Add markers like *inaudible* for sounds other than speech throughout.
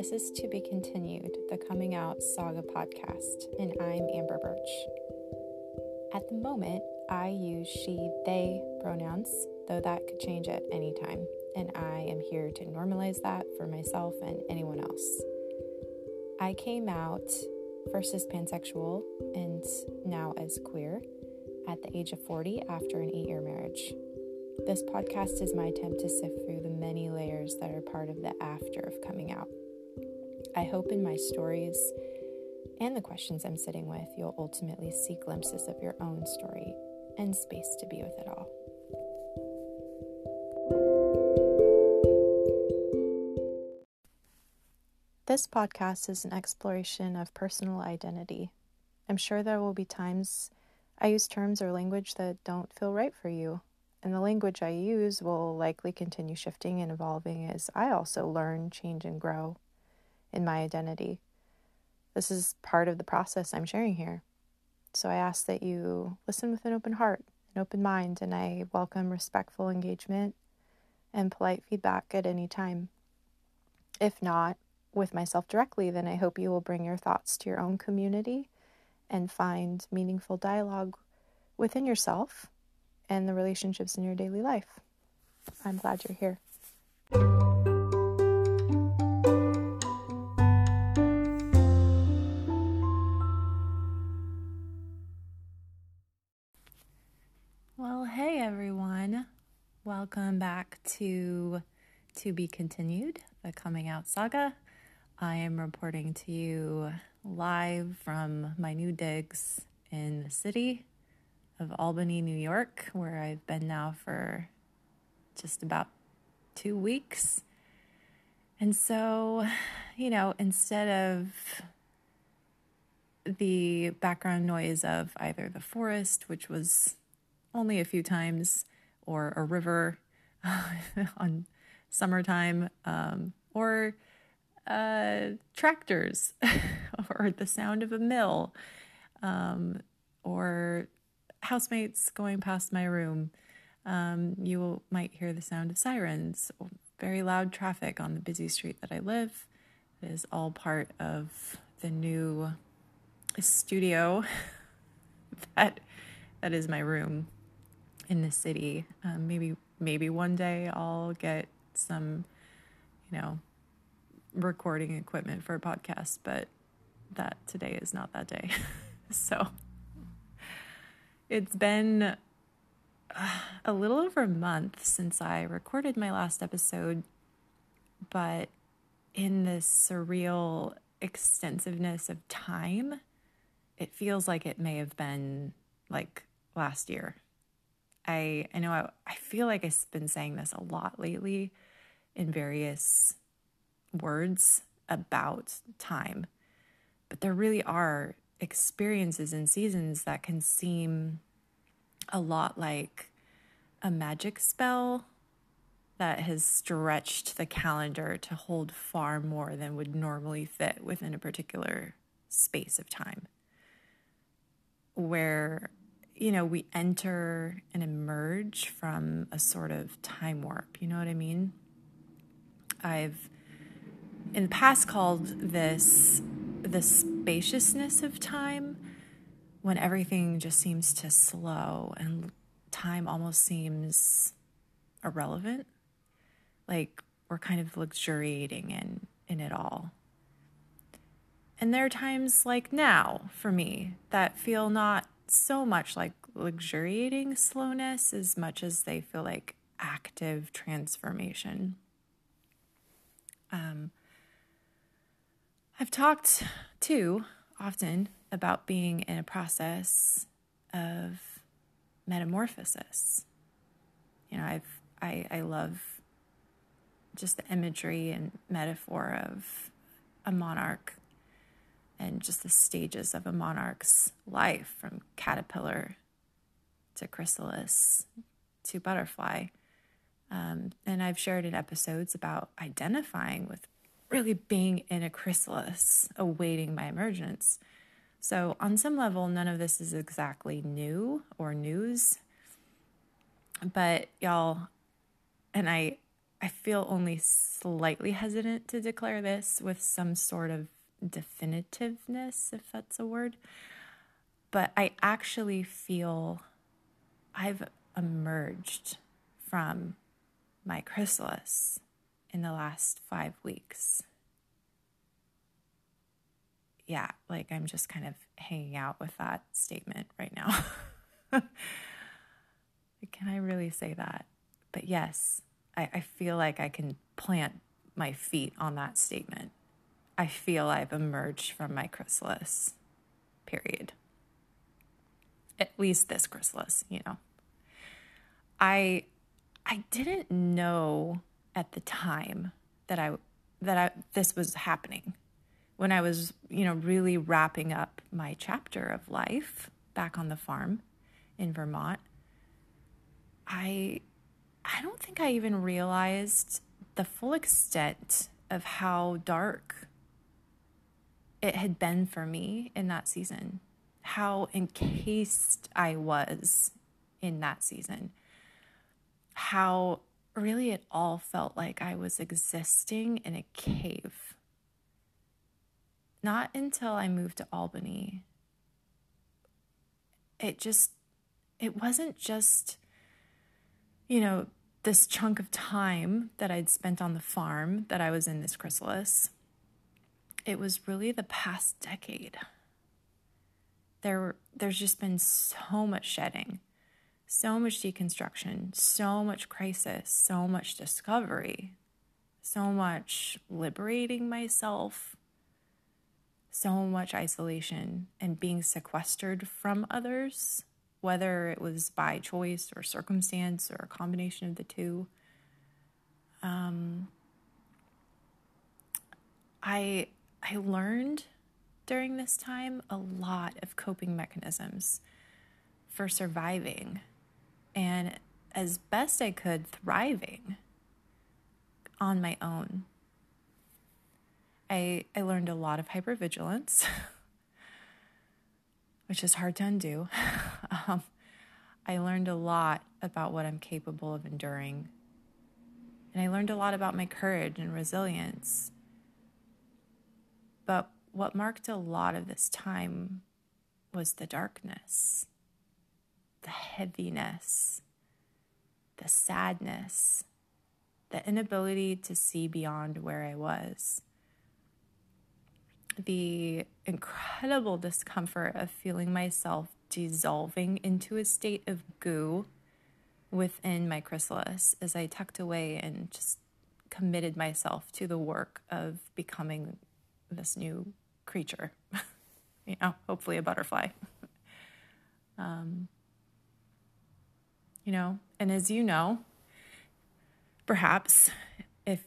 This is to be continued, the Coming Out Saga podcast, and I'm Amber Birch. At the moment, I use she, they pronouns, though that could change at any time, and I am here to normalize that for myself and anyone else. I came out first as pansexual and now as queer at the age of 40 after an eight year marriage. This podcast is my attempt to sift through the many layers that are part of the after of coming out. I hope in my stories and the questions I'm sitting with, you'll ultimately see glimpses of your own story and space to be with it all. This podcast is an exploration of personal identity. I'm sure there will be times I use terms or language that don't feel right for you, and the language I use will likely continue shifting and evolving as I also learn, change, and grow in my identity. This is part of the process I'm sharing here. So I ask that you listen with an open heart, an open mind, and I welcome respectful engagement and polite feedback at any time. If not with myself directly, then I hope you will bring your thoughts to your own community and find meaningful dialogue within yourself and the relationships in your daily life. I'm glad you're here. Welcome back to To Be Continued, the Coming Out Saga. I am reporting to you live from my new digs in the city of Albany, New York, where I've been now for just about two weeks. And so, you know, instead of the background noise of either the forest, which was only a few times, or a river *laughs* on summertime, um, or uh, tractors, *laughs* or the sound of a mill, um, or housemates going past my room. Um, you might hear the sound of sirens, very loud traffic on the busy street that I live. It is all part of the new studio *laughs* that that is my room in the city. Um, maybe maybe one day I'll get some, you know, recording equipment for a podcast, but that today is not that day. *laughs* so it's been uh, a little over a month since I recorded my last episode, but in this surreal extensiveness of time, it feels like it may have been like last year. I I know I, I feel like I've been saying this a lot lately in various words about time. But there really are experiences and seasons that can seem a lot like a magic spell that has stretched the calendar to hold far more than would normally fit within a particular space of time. Where, you know, we enter and emerge from a sort of time warp. You know what I mean? I've in the past called this the spaciousness of time when everything just seems to slow and time almost seems irrelevant like we're kind of luxuriating in in it all and there are times like now for me that feel not so much like luxuriating slowness as much as they feel like active transformation um, I've talked too often about being in a process of metamorphosis. You know, I've I, I love just the imagery and metaphor of a monarch and just the stages of a monarch's life from caterpillar to chrysalis to butterfly. Um, and I've shared in episodes about identifying with really being in a chrysalis awaiting my emergence. So, on some level, none of this is exactly new or news. But y'all, and I I feel only slightly hesitant to declare this with some sort of definitiveness, if that's a word. But I actually feel I've emerged from my chrysalis in the last five weeks. Yeah, like I'm just kind of hanging out with that statement right now. *laughs* Can I really say that? But yes, I, I feel like I can plant my feet on that statement. I feel I've emerged from my chrysalis, period. At least this chrysalis, you know. I I didn't know at the time that I that I this was happening. When I was, you know, really wrapping up my chapter of life back on the farm in Vermont, I I don't think I even realized the full extent of how dark it had been for me in that season, how encased I was in that season, how really it all felt like I was existing in a cave. Not until I moved to Albany. It just, it wasn't just you know, this chunk of time that I'd spent on the farm that I was in this chrysalis, it was really the past decade. There, there's just been so much shedding, so much deconstruction, so much crisis, so much discovery, so much liberating myself, so much isolation and being sequestered from others whether it was by choice or circumstance or a combination of the two. Um, I I learned during this time a lot of coping mechanisms for surviving and as best I could thriving on my own. I I learned a lot of hypervigilance. *laughs* which is hard to undo. *laughs* um, I learned a lot about what I'm capable of enduring. And I learned a lot about my courage and resilience. But what marked a lot of this time was the darkness, the heaviness, the sadness, the inability to see beyond where I was. The incredible discomfort of feeling myself dissolving into a state of goo within my chrysalis as I tucked away and just committed myself to the work of becoming this new creature. *laughs* you know, hopefully a butterfly. *laughs* um, you know, and as you know, perhaps if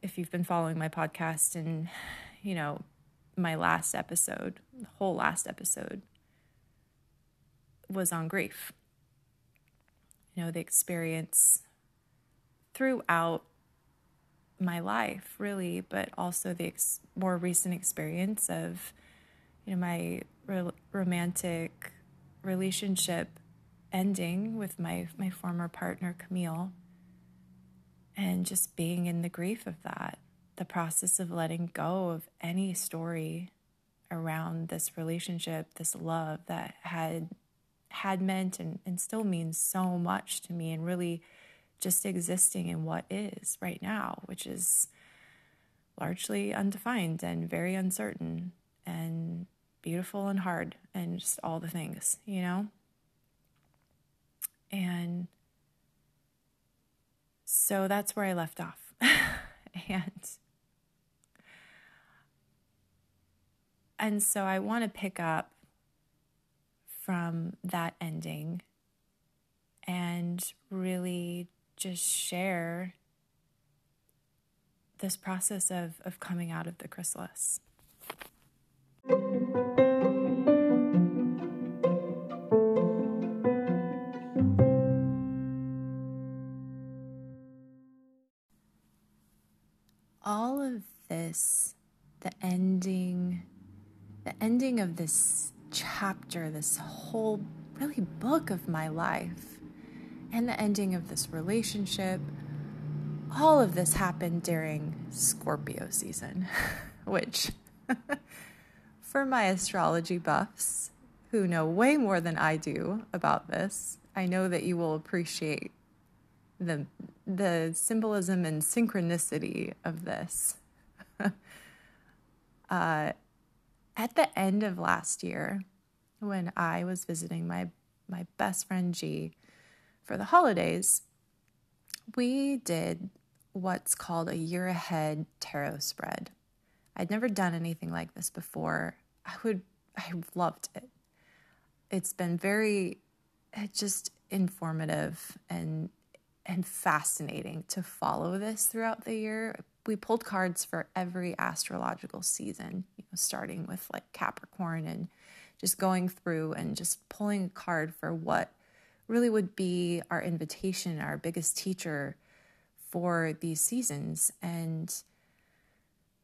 if you've been following my podcast and you know my last episode, the whole last episode, was on grief. You know, the experience throughout my life, really, but also the ex- more recent experience of, you know, my re- romantic relationship ending with my my former partner Camille, and just being in the grief of that the process of letting go of any story around this relationship, this love that had had meant and, and still means so much to me and really just existing in what is right now, which is largely undefined and very uncertain and beautiful and hard and just all the things, you know? And so that's where I left off. *laughs* and And so I want to pick up from that ending and really just share this process of, of coming out of the chrysalis. All of this, the ending, the ending of this chapter, this whole really book of my life, and the ending of this relationship all of this happened during Scorpio season, *laughs* which, *laughs* for my astrology buffs who know way more than I do about this, I know that you will appreciate the the symbolism and synchronicity of this. *laughs* uh, at the end of last year, when I was visiting my my best friend G for the holidays, we did what's called a year ahead tarot spread. I'd never done anything like this before. I would I loved it. It's been very just informative and and fascinating to follow this throughout the year. We pulled cards for every astrological season, you know, starting with like Capricorn and just going through and just pulling a card for what really would be our invitation, our biggest teacher for these seasons. And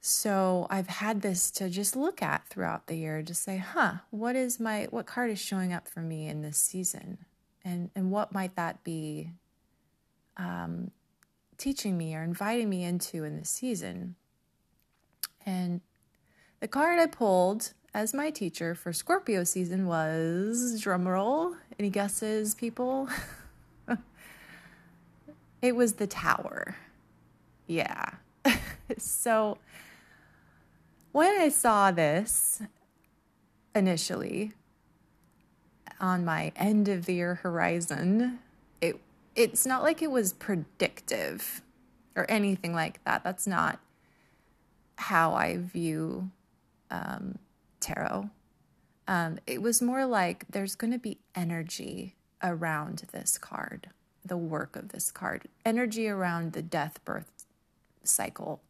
so I've had this to just look at throughout the year, just say, huh, what is my what card is showing up for me in this season? And and what might that be um, teaching me or inviting me into in this season? And the card I pulled as my teacher for Scorpio season was drumroll. Any guesses, people? *laughs* it was the tower. Yeah. *laughs* so when I saw this initially on my end of the year horizon, it it's not like it was predictive or anything like that. That's not how I view um, tarot. Um, it was more like there's going to be energy around this card, the work of this card, energy around the death birth cycle.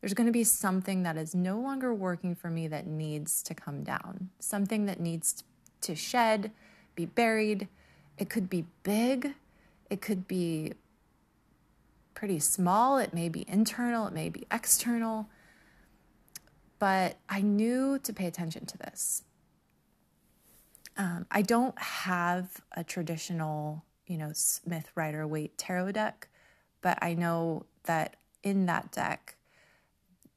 There's going to be something that is no longer working for me that needs to come down, something that needs to shed, be buried. It could be big, it could be pretty small, it may be internal, it may be external but I knew to pay attention to this. Um, I don't have a traditional, you know, Smith Rider Waite tarot deck, but I know that in that deck,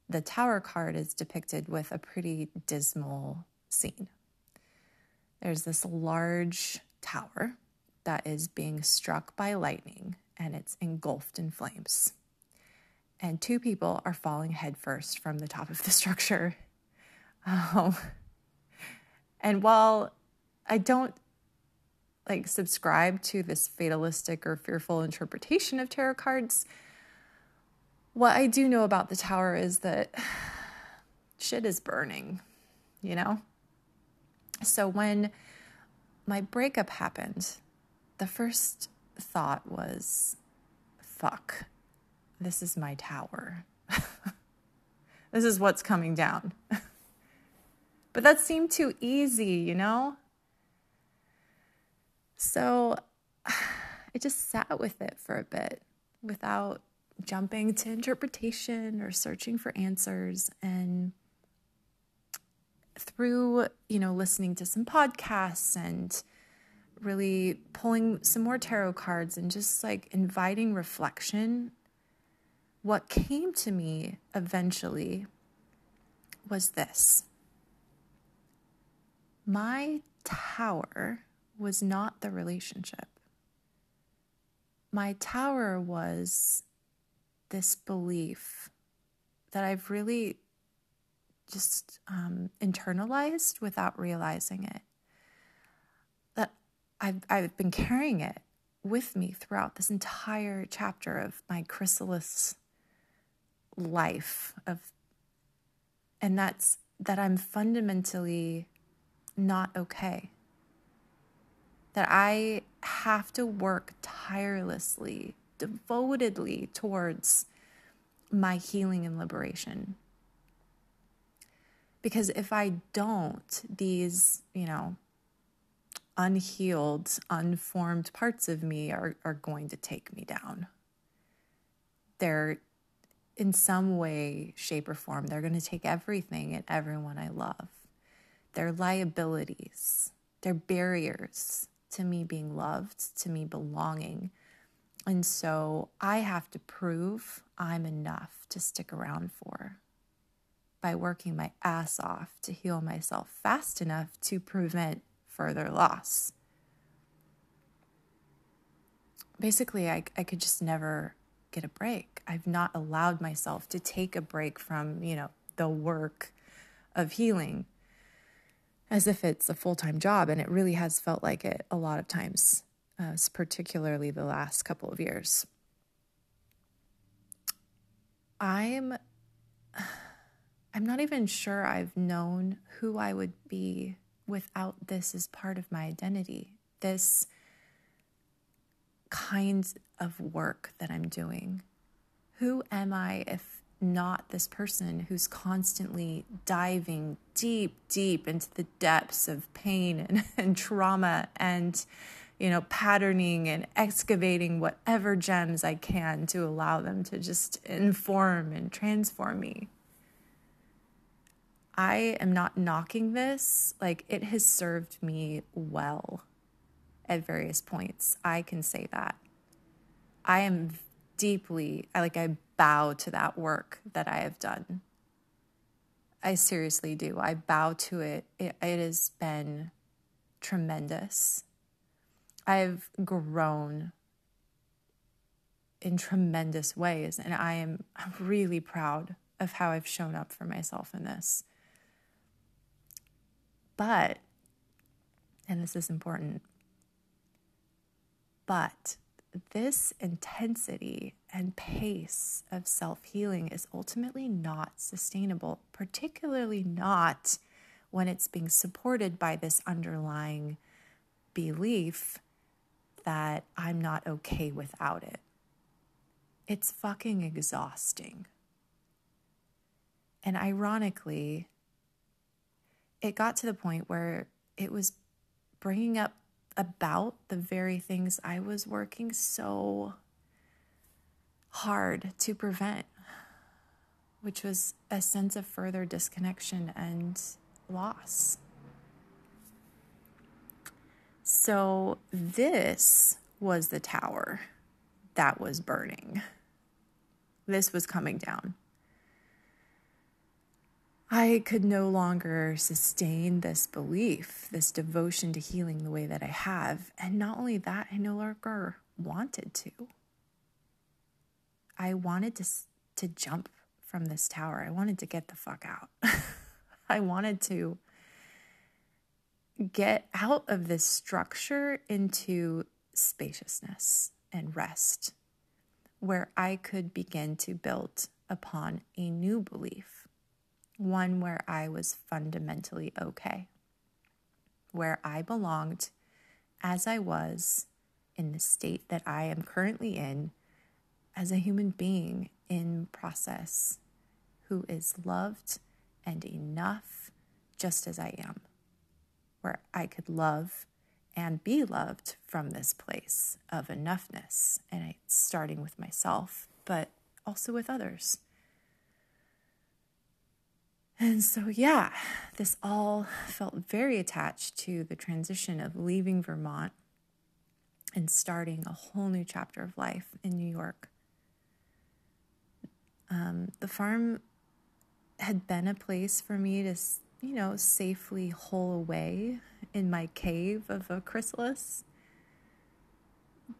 the tower card is depicted with a pretty dismal scene. There's this large tower that is being struck by lightning and it's engulfed in flames and two people are falling headfirst from the top of the *laughs* structure. Um, and while I don't like subscribe to this fatalistic or fearful interpretation of tarot cards, what I do know about the tower is that *sighs* shit is burning, you know? So when my breakup happened, the first thought was, fuck, this is my tower. *laughs* this is what's coming down. *laughs* but that seemed too easy, you know? So *sighs* I just sat with it for a bit without jumping to interpretation or searching for answers and through you know listening to some podcasts and really pulling some more tarot cards and just like inviting reflection what came to me eventually was this my tower was not the relationship. My tower was this belief that I've really just um, internalized without realizing it. That I've, I've been carrying it with me throughout this entire chapter of my chrysalis life of and that's that I'm fundamentally not okay. That I have to work tirelessly, devotedly towards my healing and liberation. Because if I don't, these, you know, unhealed, unformed parts of me are, are going to take me down. They're in some way, shape, or form. They're going to take everything and everyone I love. They're liabilities, they're barriers to me being loved, to me belonging, And so I have to prove I'm enough to stick around for by working my ass off to heal myself fast enough to prevent further loss. Basically, I, I could just never get a break. I've not allowed myself to take a break from, you know, the work of healing as if it's a full time job. And it really has felt like it a lot of times, uh, particularly the last couple of years. I'm. *sighs* I'm not even sure I've known who I would be without this as part of my identity. This kind of work that I'm doing. Who am I if not this person who's constantly diving deep, deep into the depths of pain and, *laughs* and trauma and, you know, patterning and excavating whatever gems I can to allow them to just inform and transform me? I am not knocking this. Like, it has served me well at various points. I can say that. I am deeply, I like, I bow to that work that I have done. I seriously do. I bow to it. It, it has been tremendous. I've grown in tremendous ways, and I am really proud of how I've shown up for myself in this. But, and this is important, but this intensity and pace of self healing is ultimately not sustainable, particularly not when it's being supported by this underlying belief that I'm not okay without it. It's fucking exhausting. And ironically, it got to the point where it was bringing up about the very things I was working so hard to prevent, which was a sense of further disconnection and loss. So, this was the tower that was burning. This was coming down. I could no longer sustain this belief, this devotion to healing the way that I have. And not only that, I no longer wanted to. I wanted to, to jump from this tower. I wanted to get the fuck out. *laughs* I wanted to get out of this structure into spaciousness and rest, where I could begin to build upon a new belief one where I was fundamentally okay, where I belonged as I was in the state that I am currently in as a human being in process who is loved and enough just as I am, where I could love and be loved from this place of enoughness, and I, starting with myself, but also with others. And so, yeah, this all felt very attached to the transition of leaving Vermont and starting a whole new chapter of life in New York. Um, the farm had been a place for me to, you know, safely hole away in my cave of a chrysalis.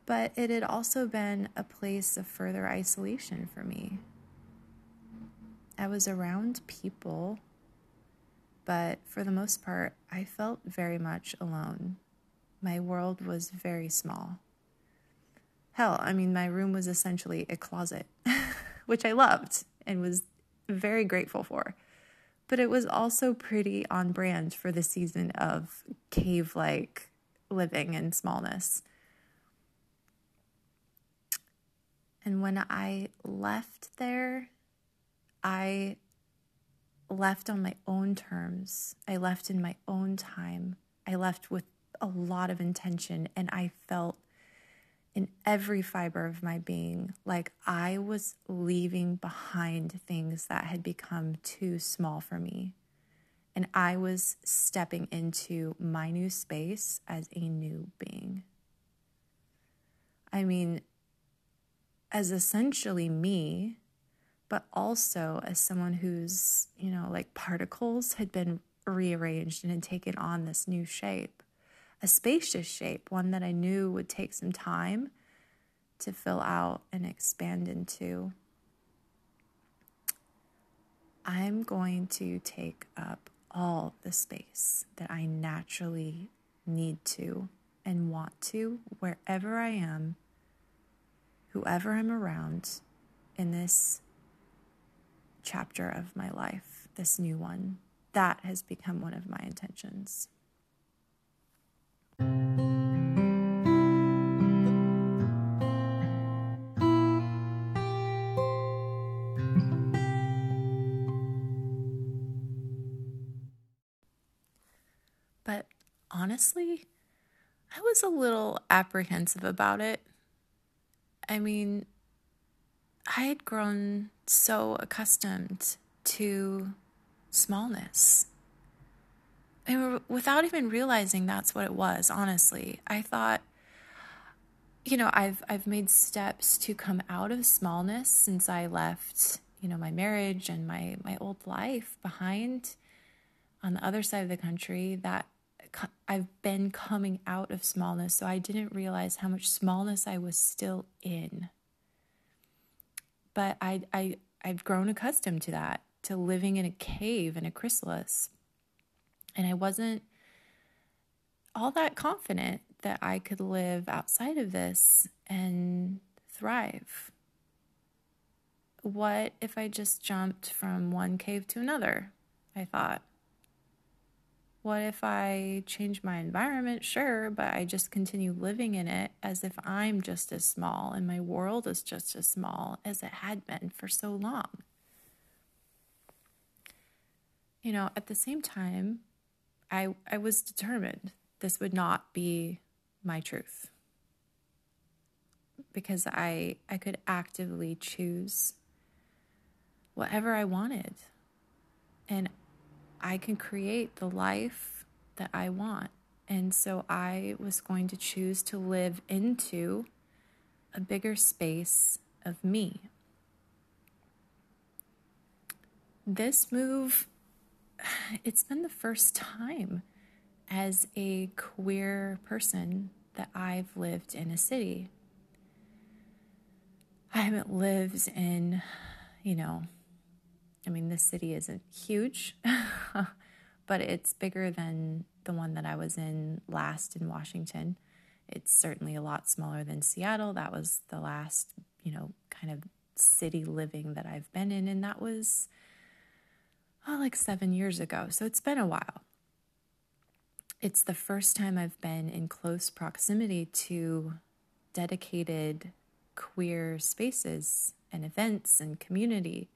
But it had also been a place of further isolation for me I was around people, but for the most part, I felt very much alone. My world was very small. Hell, I mean, my room was essentially a closet, *laughs* which I loved and was very grateful for. But it was also pretty on brand for the season of cave like living and smallness. And when I left there, I left on my own terms. I left in my own time. I left with a lot of intention, and I felt in every fiber of my being like I was leaving behind things that had become too small for me. And I was stepping into my new space as a new being. I mean, as essentially me, but also as someone whose, you know, like particles had been rearranged and had taken on this new shape, a spacious shape, one that I knew would take some time to fill out and expand into. I'm going to take up all the space that I naturally need to and want to wherever I am, whoever I'm around in this chapter of my life, this new one. That has become one of my intentions. But honestly, I was a little apprehensive about it. I mean, I had grown so accustomed to smallness. And without even realizing that's what it was, honestly, I thought, you know, I've I've made steps to come out of smallness since I left, you know, my marriage and my my old life behind on the other side of the country that I've been coming out of smallness, so I didn't realize how much smallness I was still in. But I, I, I've grown accustomed to that, to living in a cave in a chrysalis. And I wasn't all that confident that I could live outside of this and thrive. What if I just jumped from one cave to another? I thought. What if I change my environment? Sure, but I just continue living in it as if I'm just as small and my world is just as small as it had been for so long. You know, at the same time, I, I was determined this would not be my truth because I, I could actively choose whatever I wanted. And I can create the life that I want. And so I was going to choose to live into a bigger space of me. This move, *sighs* it's been the first time as a queer person that I've lived in a city. I haven't lived in, you know, I mean, this city isn't huge, *laughs* but it's bigger than the one that I was in last in Washington. It's certainly a lot smaller than Seattle. That was the last, you know, kind of city living that I've been in, and that was oh, like seven years ago. So it's been a while. It's the first time I've been in close proximity to dedicated queer spaces and events and community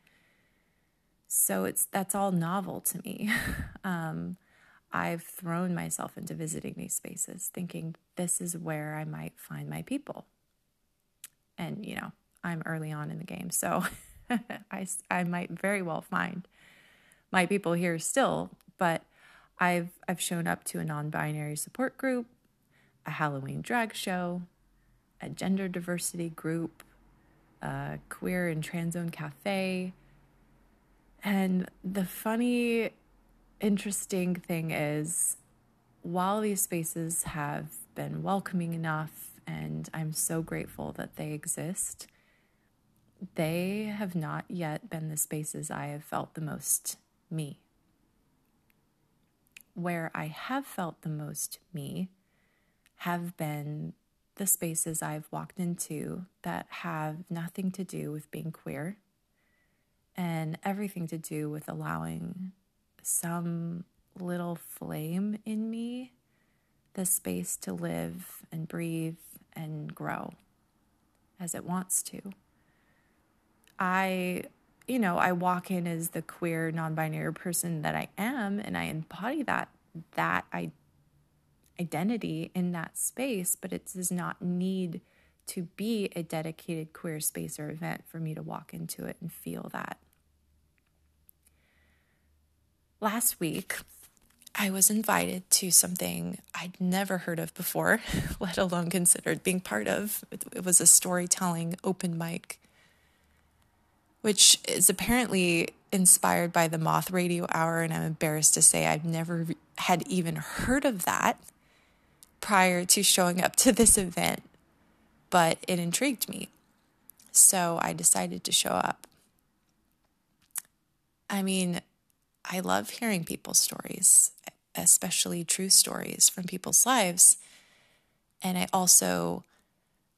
so it's that's all novel to me. *laughs* um, I've thrown myself into visiting these spaces, thinking this is where I might find my people. And you know, I'm early on in the game, so *laughs* I I might very well find my people here still. But I've I've shown up to a non-binary support group, a Halloween drag show, a gender diversity group, a queer and trans owned cafe and the funny, interesting thing is, while these spaces have been welcoming enough, and I'm so grateful that they exist, they have not yet been the spaces I have felt the most me. Where I have felt the most me have been the spaces I've walked into that have nothing to do with being queer and everything to do with allowing some little flame in me the space to live and breathe and grow as it wants to. I, you know, I walk in as the queer non-binary person that I am and I embody that that I identity in that space, but it does not need to be a dedicated queer space or event for me to walk into it and feel that last week, I was invited to something I'd never heard of before, *laughs* let alone considered being part of. It was a storytelling open mic, which is apparently inspired by the Moth Radio Hour. And I'm embarrassed to say I've never had even heard of that prior to showing up to this event, but it intrigued me. So I decided to show up. I mean, I love hearing people's stories, especially true stories from people's lives. And I also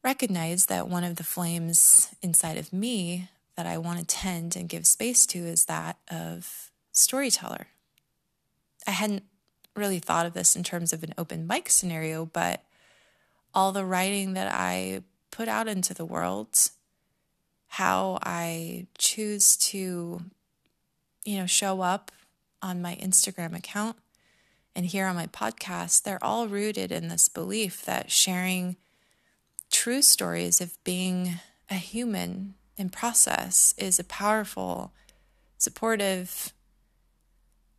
recognize that one of the flames inside of me that I want to tend and give space to is that of storyteller. I hadn't really thought of this in terms of an open mic scenario, but all the writing that I put out into the world, how I choose to, you know, show up on my Instagram account and here on my podcast, they're all rooted in this belief that sharing true stories of being a human in process is a powerful, supportive,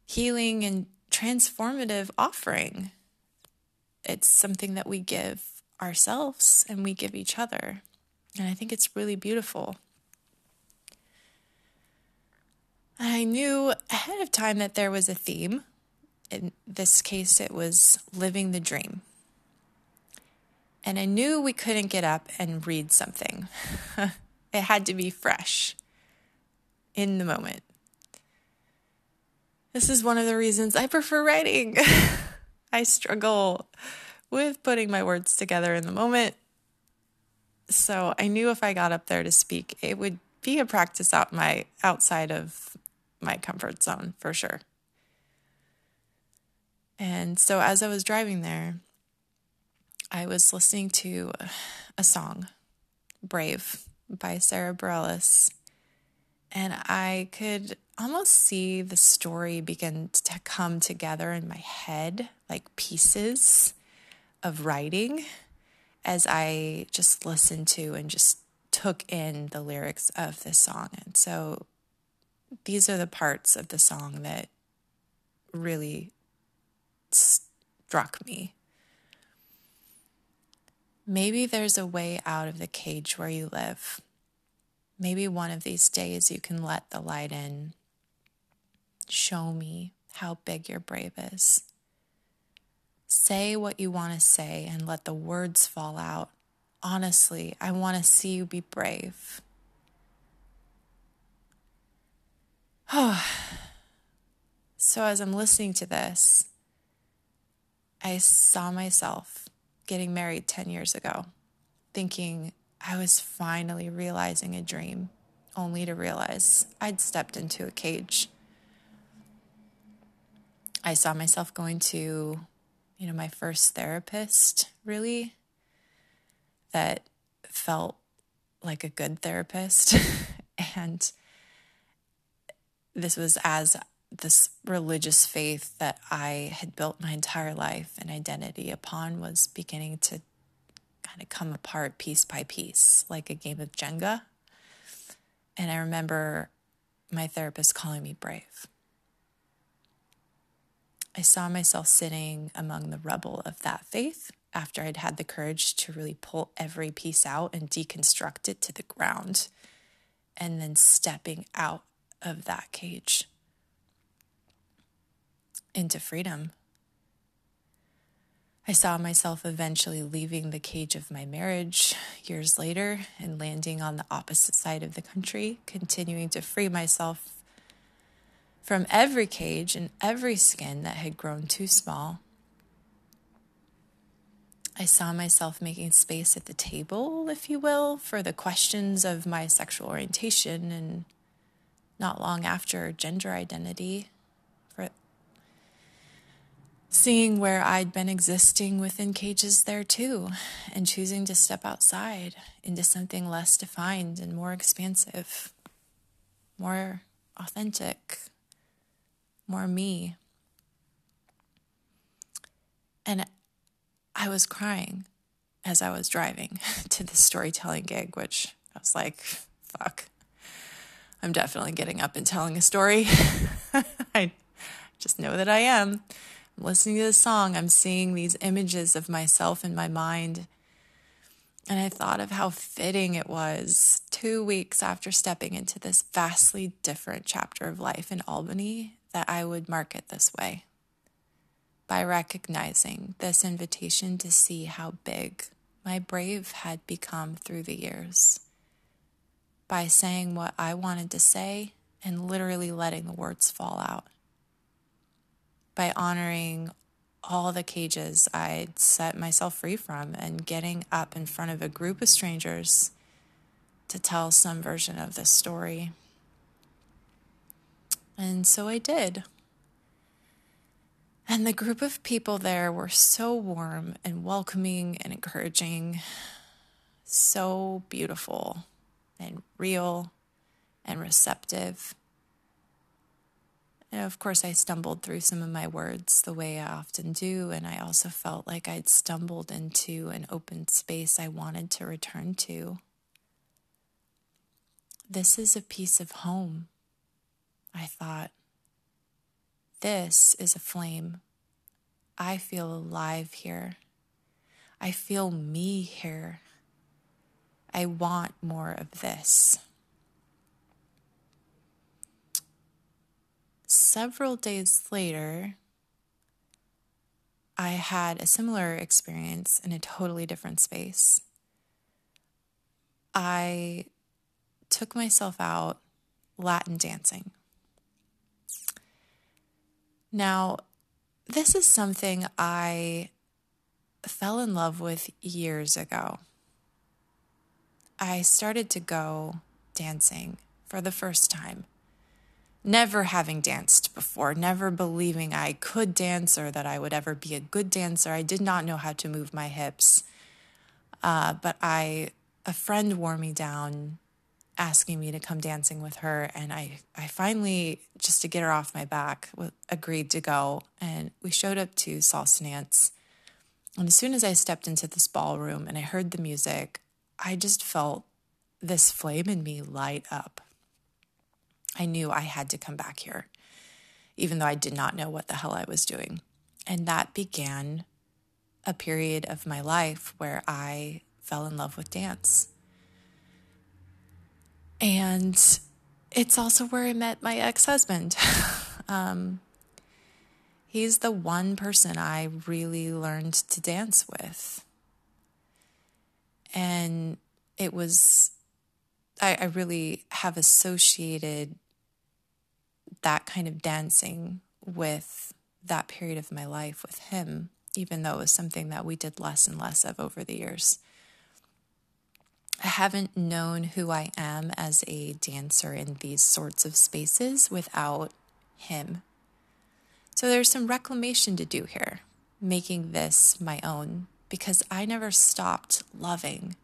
healing, and transformative offering. It's something that we give ourselves and we give each other. And I think it's really beautiful. I knew ahead of time that there was a theme. In this case, it was living the dream. And I knew we couldn't get up and read something, *laughs* it had to be fresh in the moment. This is one of the reasons I prefer writing. *laughs* I struggle with putting my words together in the moment. So I knew if I got up there to speak, it would be a practice out my outside of my comfort zone for sure. And so as I was driving there, I was listening to a song, Brave by Sara Bareilles. And I could almost see the story begin to come together in my head, like pieces of writing, as I just listened to and just took in the lyrics of this song. And so these are the parts of the song that really struck me. Maybe there's a way out of the cage where you live. Maybe one of these days you can let the light in. Show me how big your brave is. Say what you want to say and let the words fall out. Honestly, I want to see you be brave. *sighs* so, as I'm listening to this, I saw myself getting married 10 years ago, thinking I was finally realizing a dream, only to realize I'd stepped into a cage. I saw myself going to, you know, my first therapist, really, that felt like a good therapist. *laughs* and this was as this religious faith that I had built my entire life and identity upon was beginning to kind of come apart piece by piece, like a game of Jenga. And I remember my therapist calling me brave. I saw myself sitting among the rubble of that faith after I'd had the courage to really pull every piece out and deconstruct it to the ground, and then stepping out of that cage into freedom. I saw myself eventually leaving the cage of my marriage years later and landing on the opposite side of the country, continuing to free myself from every cage and every skin that had grown too small. I saw myself making space at the table, if you will, for the questions of my sexual orientation and not long after gender identity, for seeing where I'd been existing within cages there too, and choosing to step outside into something less defined and more expansive, more authentic, more me. And I was crying as I was driving *laughs* to the storytelling gig, which I was like, fuck, I'm definitely getting up and telling a story. *laughs* I just know that I am. I'm listening to the song, I'm seeing these images of myself in my mind. And I thought of how fitting it was two weeks after stepping into this vastly different chapter of life in Albany that I would mark it this way by recognizing this invitation to see how big my brave had become through the years, by saying what I wanted to say and literally letting the words fall out, by honoring all the cages I'd set myself free from and getting up in front of a group of strangers to tell some version of this story. And so I did. And the group of people there were so warm and welcoming and encouraging, so beautiful and real and receptive. And of course, I stumbled through some of my words the way I often do, and I also felt like I'd stumbled into an open space I wanted to return to. This is a piece of home, I thought. This is a flame. I feel alive here. I feel me here. I want more of this. Several days later, I had a similar experience in a totally different space. I took myself out Latin dancing. Now, this is something I fell in love with years ago. I started to go dancing for the first time. Never having danced before, never believing I could dance or that I would ever be a good dancer. I did not know how to move my hips. Uh, but I, a friend wore me down asking me to come dancing with her and I I finally just to get her off my back agreed to go and we showed up to salsa dance and as soon as I stepped into this ballroom and I heard the music I just felt this flame in me light up I knew I had to come back here even though I did not know what the hell I was doing and that began a period of my life where I fell in love with dance and it's also where I met my ex husband. *laughs* um, he's the one person I really learned to dance with. And it was, I, I really have associated that kind of dancing with that period of my life with him, even though it was something that we did less and less of over the years. I haven't known who I am as a dancer in these sorts of spaces without him. So there's some reclamation to do here, making this my own, because I never stopped loving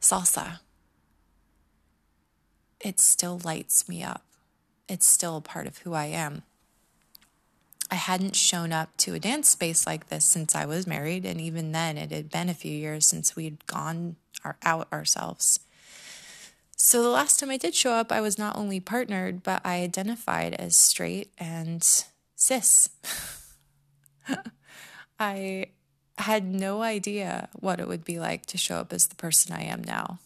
salsa. It still lights me up, it's still a part of who I am. I hadn't shown up to a dance space like this since I was married, and even then, it had been a few years since we'd gone our, out ourselves. So the last time I did show up, I was not only partnered, but I identified as straight and cis. *laughs* I had no idea what it would be like to show up as the person I am now.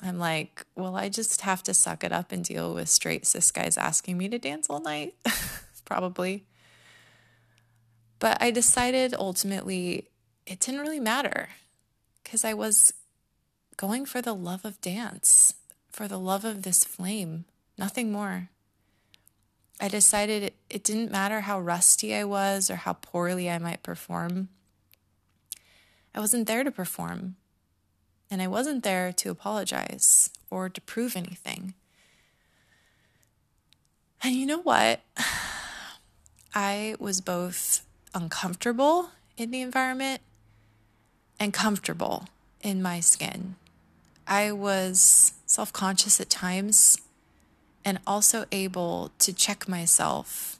I'm like, well, I just have to suck it up and deal with straight cis guys asking me to dance all night. *laughs* Probably. But I decided ultimately it didn't really matter because I was going for the love of dance, for the love of this flame, nothing more. I decided it, didn't matter how rusty I was or how poorly I might perform. I wasn't there to perform, and I wasn't there to apologize or to prove anything. And you know what? *sighs* I was both uncomfortable in the environment and comfortable in my skin. I was self conscious at times and also able to check myself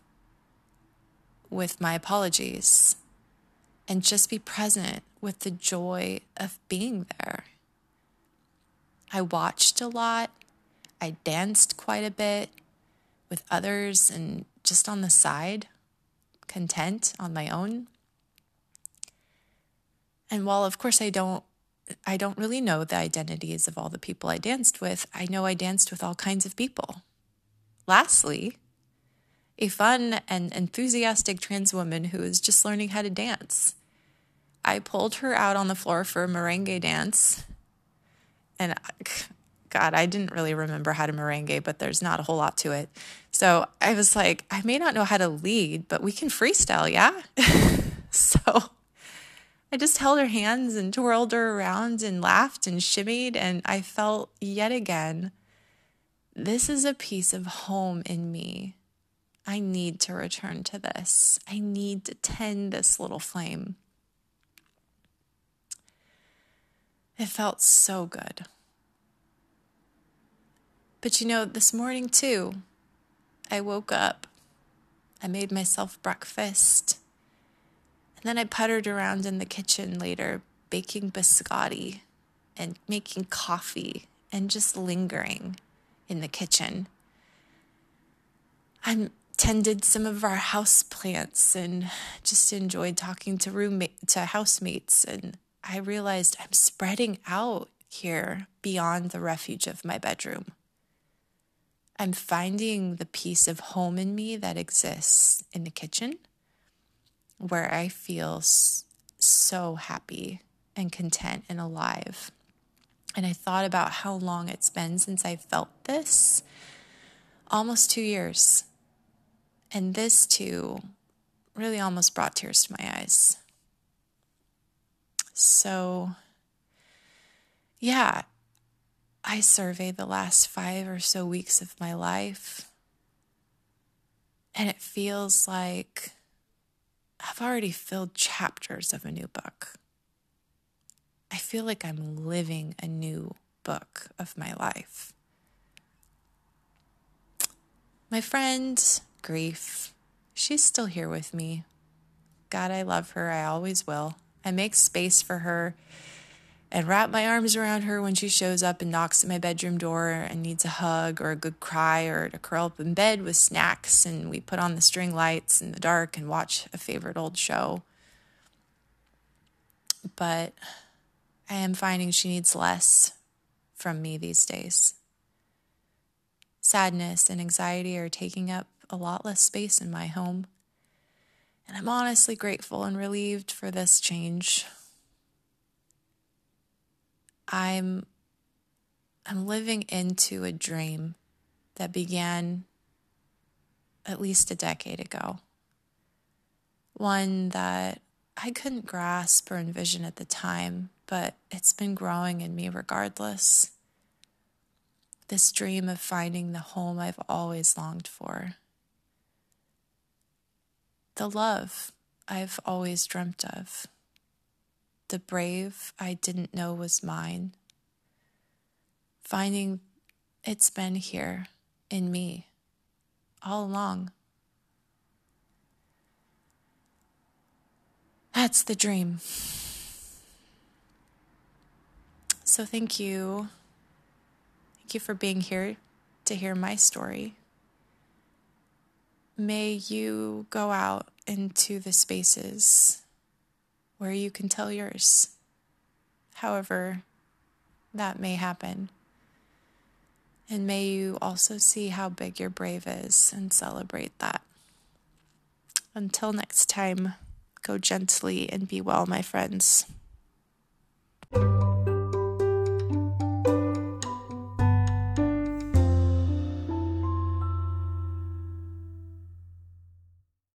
with my apologies and just be present with the joy of being there. I watched a lot. I danced quite a bit with others and just on the side, content on my own. And while of course I don't I don't really know the identities of all the people I danced with, I know I danced with all kinds of people. Lastly, a fun and enthusiastic trans woman who is just learning how to dance. I pulled her out on the floor for a merengue dance. And God, I didn't really remember how to merengue, but there's not a whole lot to it. So I was like, I may not know how to lead, but we can freestyle, yeah? *laughs* so I just held her hands and twirled her around and laughed and shimmied. And I felt yet again, this is a piece of home in me. I need to return to this. I need to tend this little flame. It felt so good. But you know, this morning too, I woke up. I made myself breakfast. And then I puttered around in the kitchen later, baking biscotti and making coffee and just lingering in the kitchen. I tended some of our house plants and just enjoyed talking to roommate to housemates and I realized I'm spreading out here beyond the refuge of my bedroom. I'm finding the piece of home in me that exists in the kitchen where I feel so happy and content and alive. And I thought about how long it's been since I felt this almost two years. And this too really almost brought tears to my eyes. So, yeah, I surveyed the last five or so weeks of my life, and it feels like I've already filled chapters of a new book. I feel like I'm living a new book of my life. My friend, Grief, she's still here with me. God, I love her. I always will. I make space for her and wrap my arms around her when she shows up and knocks at my bedroom door and needs a hug or a good cry or to curl up in bed with snacks. And we put on the string lights in the dark and watch a favorite old show. But I am finding she needs less from me these days. Sadness and anxiety are taking up a lot less space in my home. And I'm honestly grateful and relieved for this change. I'm I'm living into a dream that began at least a decade ago. One that I couldn't grasp or envision at the time, but it's been growing in me regardless. This dream of finding the home I've always longed for the love I've always dreamt of, the brave I didn't know was mine, finding it's been here in me all along. That's the dream. So, thank you. Thank you for being here to hear my story may you go out into the spaces where you can tell yours, however that may happen. And may you also see how big your brave is and celebrate that. Until next time, go gently and be well, my friends.